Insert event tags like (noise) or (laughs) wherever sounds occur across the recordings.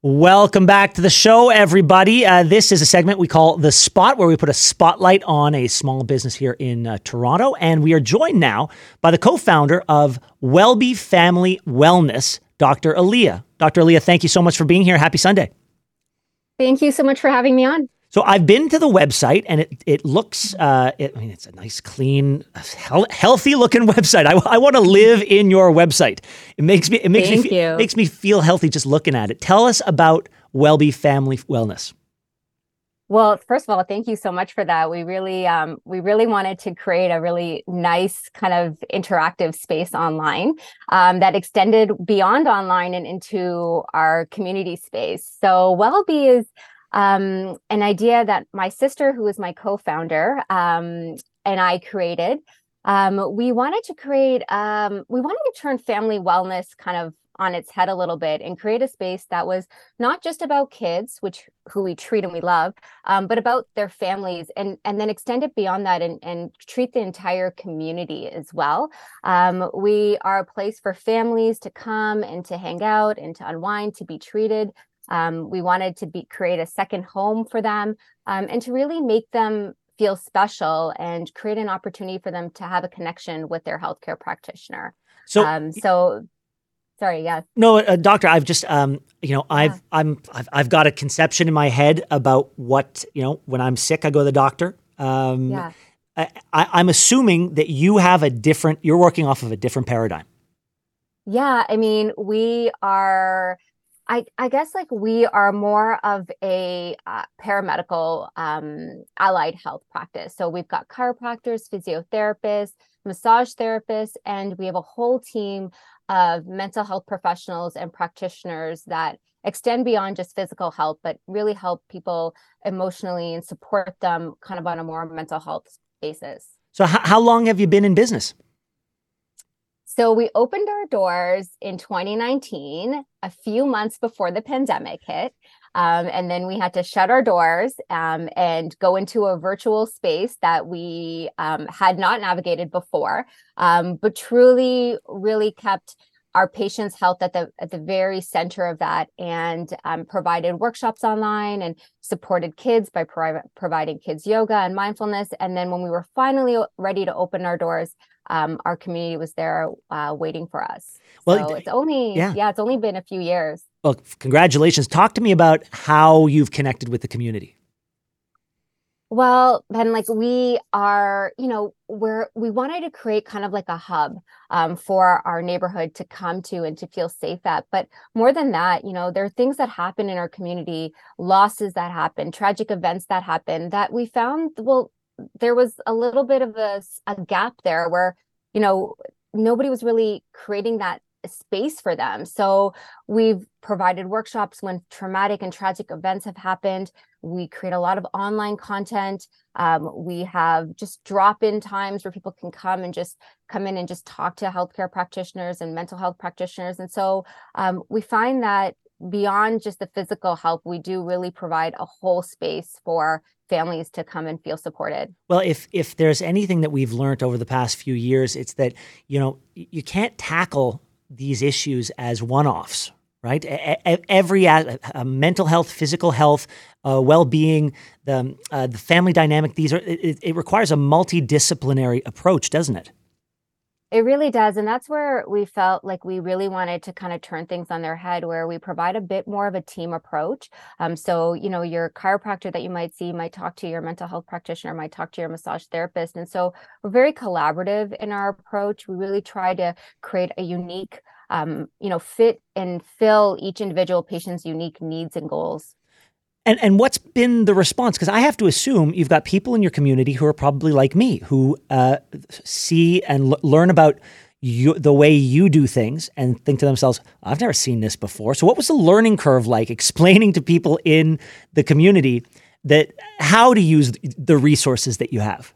Welcome back to the show, everybody. Uh, this is a segment we call The Spot, where we put a spotlight on a small business here in uh, Toronto. And we are joined now by the co founder of Wellbe Family Wellness, Dr. Aliya. Dr. Aliya, thank you so much for being here. Happy Sunday. Thank you so much for having me on. So I've been to the website and it it looks uh, it, I mean it's a nice clean healthy looking (laughs) website. I, I want to live in your website. It makes me it makes Thank me you. makes me feel healthy just looking at it. Tell us about Wellbe Family Wellness. Well, first of all, thank you so much for that. We really, um, we really wanted to create a really nice kind of interactive space online um, that extended beyond online and into our community space. So, Wellbe is um, an idea that my sister, who is my co-founder, um, and I created. Um, we wanted to create, um, we wanted to turn family wellness kind of on its head a little bit and create a space that was not just about kids, which who we treat and we love, um, but about their families, and and then extend it beyond that and and treat the entire community as well. Um, we are a place for families to come and to hang out and to unwind, to be treated. Um, we wanted to be create a second home for them um, and to really make them feel special and create an opportunity for them to have a connection with their healthcare practitioner. So, um, so sorry, yeah. No, uh, doctor, I've just um, you know, I've yeah. I'm I've, I've got a conception in my head about what you know when I'm sick, I go to the doctor. Um, yeah. I, I'm assuming that you have a different. You're working off of a different paradigm. Yeah, I mean, we are I, I guess like we are more of a uh, paramedical um, allied health practice. So we've got chiropractors, physiotherapists, massage therapists, and we have a whole team of mental health professionals and practitioners that extend beyond just physical health, but really help people emotionally and support them kind of on a more mental health basis. So, how long have you been in business? So we opened our doors in 2019, a few months before the pandemic hit. Um, and then we had to shut our doors um, and go into a virtual space that we um, had not navigated before, um, but truly, really kept our patients' health at the at the very center of that, and um, provided workshops online and supported kids by pro- providing kids yoga and mindfulness. And then when we were finally ready to open our doors, um, our community was there uh, waiting for us. Well, so it's only yeah. yeah, it's only been a few years. Well, congratulations. Talk to me about how you've connected with the community. Well, Ben, like we are, you know, we're we wanted to create kind of like a hub um, for our neighborhood to come to and to feel safe at. But more than that, you know, there are things that happen in our community, losses that happen, tragic events that happen that we found. Well, there was a little bit of a, a gap there where, you know, nobody was really creating that space for them. So we've provided workshops when traumatic and tragic events have happened. We create a lot of online content. Um, we have just drop in times where people can come and just come in and just talk to healthcare practitioners and mental health practitioners. And so um, we find that beyond just the physical help, we do really provide a whole space for families to come and feel supported. Well, if if there's anything that we've learned over the past few years, it's that you know you can't tackle these issues as one-offs, right? Every uh, mental health, physical health, uh, well-being, the uh, the family dynamic. These are it, it requires a multidisciplinary approach, doesn't it? It really does. And that's where we felt like we really wanted to kind of turn things on their head, where we provide a bit more of a team approach. Um, so, you know, your chiropractor that you might see might talk to your mental health practitioner, might talk to your massage therapist. And so we're very collaborative in our approach. We really try to create a unique, um, you know, fit and fill each individual patient's unique needs and goals. And and what's been the response? Because I have to assume you've got people in your community who are probably like me, who uh, see and l- learn about you, the way you do things, and think to themselves, "I've never seen this before." So, what was the learning curve like? Explaining to people in the community that how to use the resources that you have.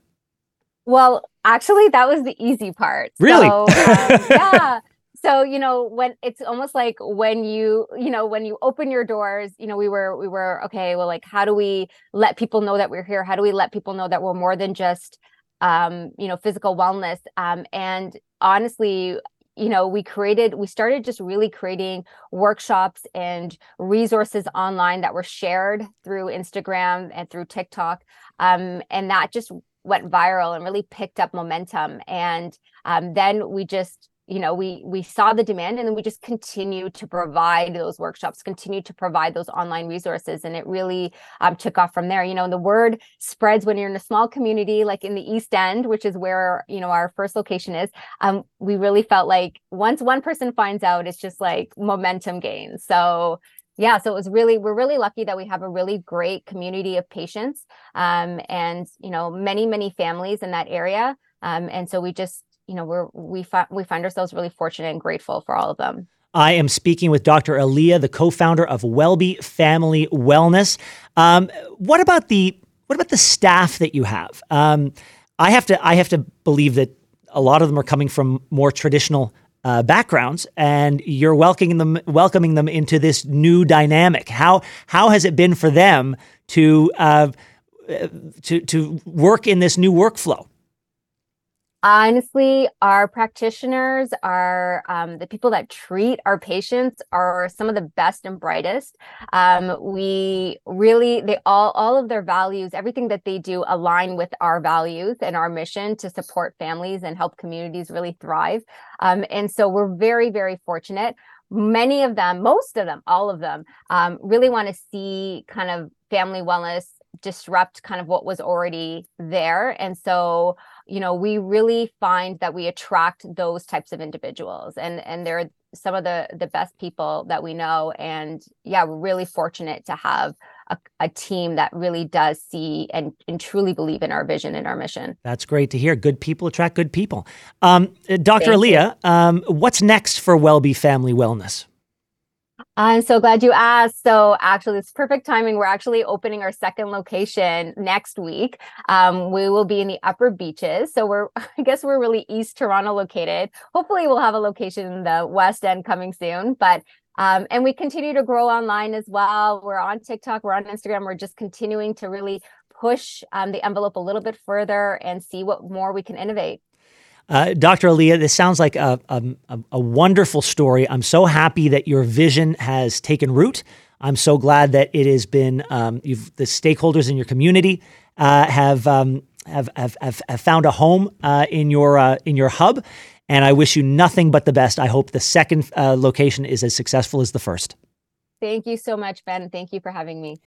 Well, actually, that was the easy part. Really? So, um, yeah (laughs) so you know when it's almost like when you you know when you open your doors you know we were we were okay well like how do we let people know that we're here how do we let people know that we're more than just um you know physical wellness um and honestly you know, we created, we started just really creating workshops and resources online that were shared through Instagram and through TikTok. Um, and that just went viral and really picked up momentum. And um, then we just you know we we saw the demand and then we just continue to provide those workshops continue to provide those online resources. And it really um, took off from there. You know the word spreads when you're in a small community like in the east end which is where you know our first location is um, we really felt like once one person finds out it's just like momentum gains. So yeah so it was really we're really lucky that we have a really great community of patients um, and you know many many families in that area. Um, and so we just you know we're we fi- we find ourselves really fortunate and grateful for all of them. I am speaking with Dr. Aliya, the co-founder of Wellbe Family Wellness. Um, what about the what about the staff that you have? Um, I have to I have to believe that a lot of them are coming from more traditional uh, backgrounds, and you're welcoming them welcoming them into this new dynamic. How how has it been for them to uh, to to work in this new workflow? Honestly our practitioners are um, the people that treat our patients are some of the best and brightest. Um, we really they all all of their values everything that they do align with our values and our mission to support families and help communities really thrive. Um, and so we're very very fortunate. Many of them most of them all of them um, really want to see kind of family wellness disrupt kind of what was already there. And so you know we really find that we attract those types of individuals and and they're some of the the best people that we know. And yeah we're really fortunate to have a, a team that really does see and, and truly believe in our vision and our mission. That's great to hear. Good people attract good people. Um, dr aliya um, what's next for wellbe family wellness I'm so glad you asked. So, actually, it's perfect timing. We're actually opening our second location next week. Um, we will be in the Upper Beaches. So, we're, (laughs) I guess, we're really East Toronto located. Hopefully, we'll have a location in the West End coming soon. But um, and we continue to grow online as well. We're on TikTok, we're on Instagram. We're just continuing to really push um, the envelope a little bit further and see what more we can innovate. Uh, Dr. Aliya, this sounds like a, a, a, wonderful story. I'm so happy that your vision has taken root. I'm so glad that it has been, um, the stakeholders in your community uh, have, um, have, have, have, found a home uh, in, your, uh, in your hub. And I wish you nothing but the best. I hope the second uh, location is as successful as the first. Thank you so much, Ben. Thank you for having me.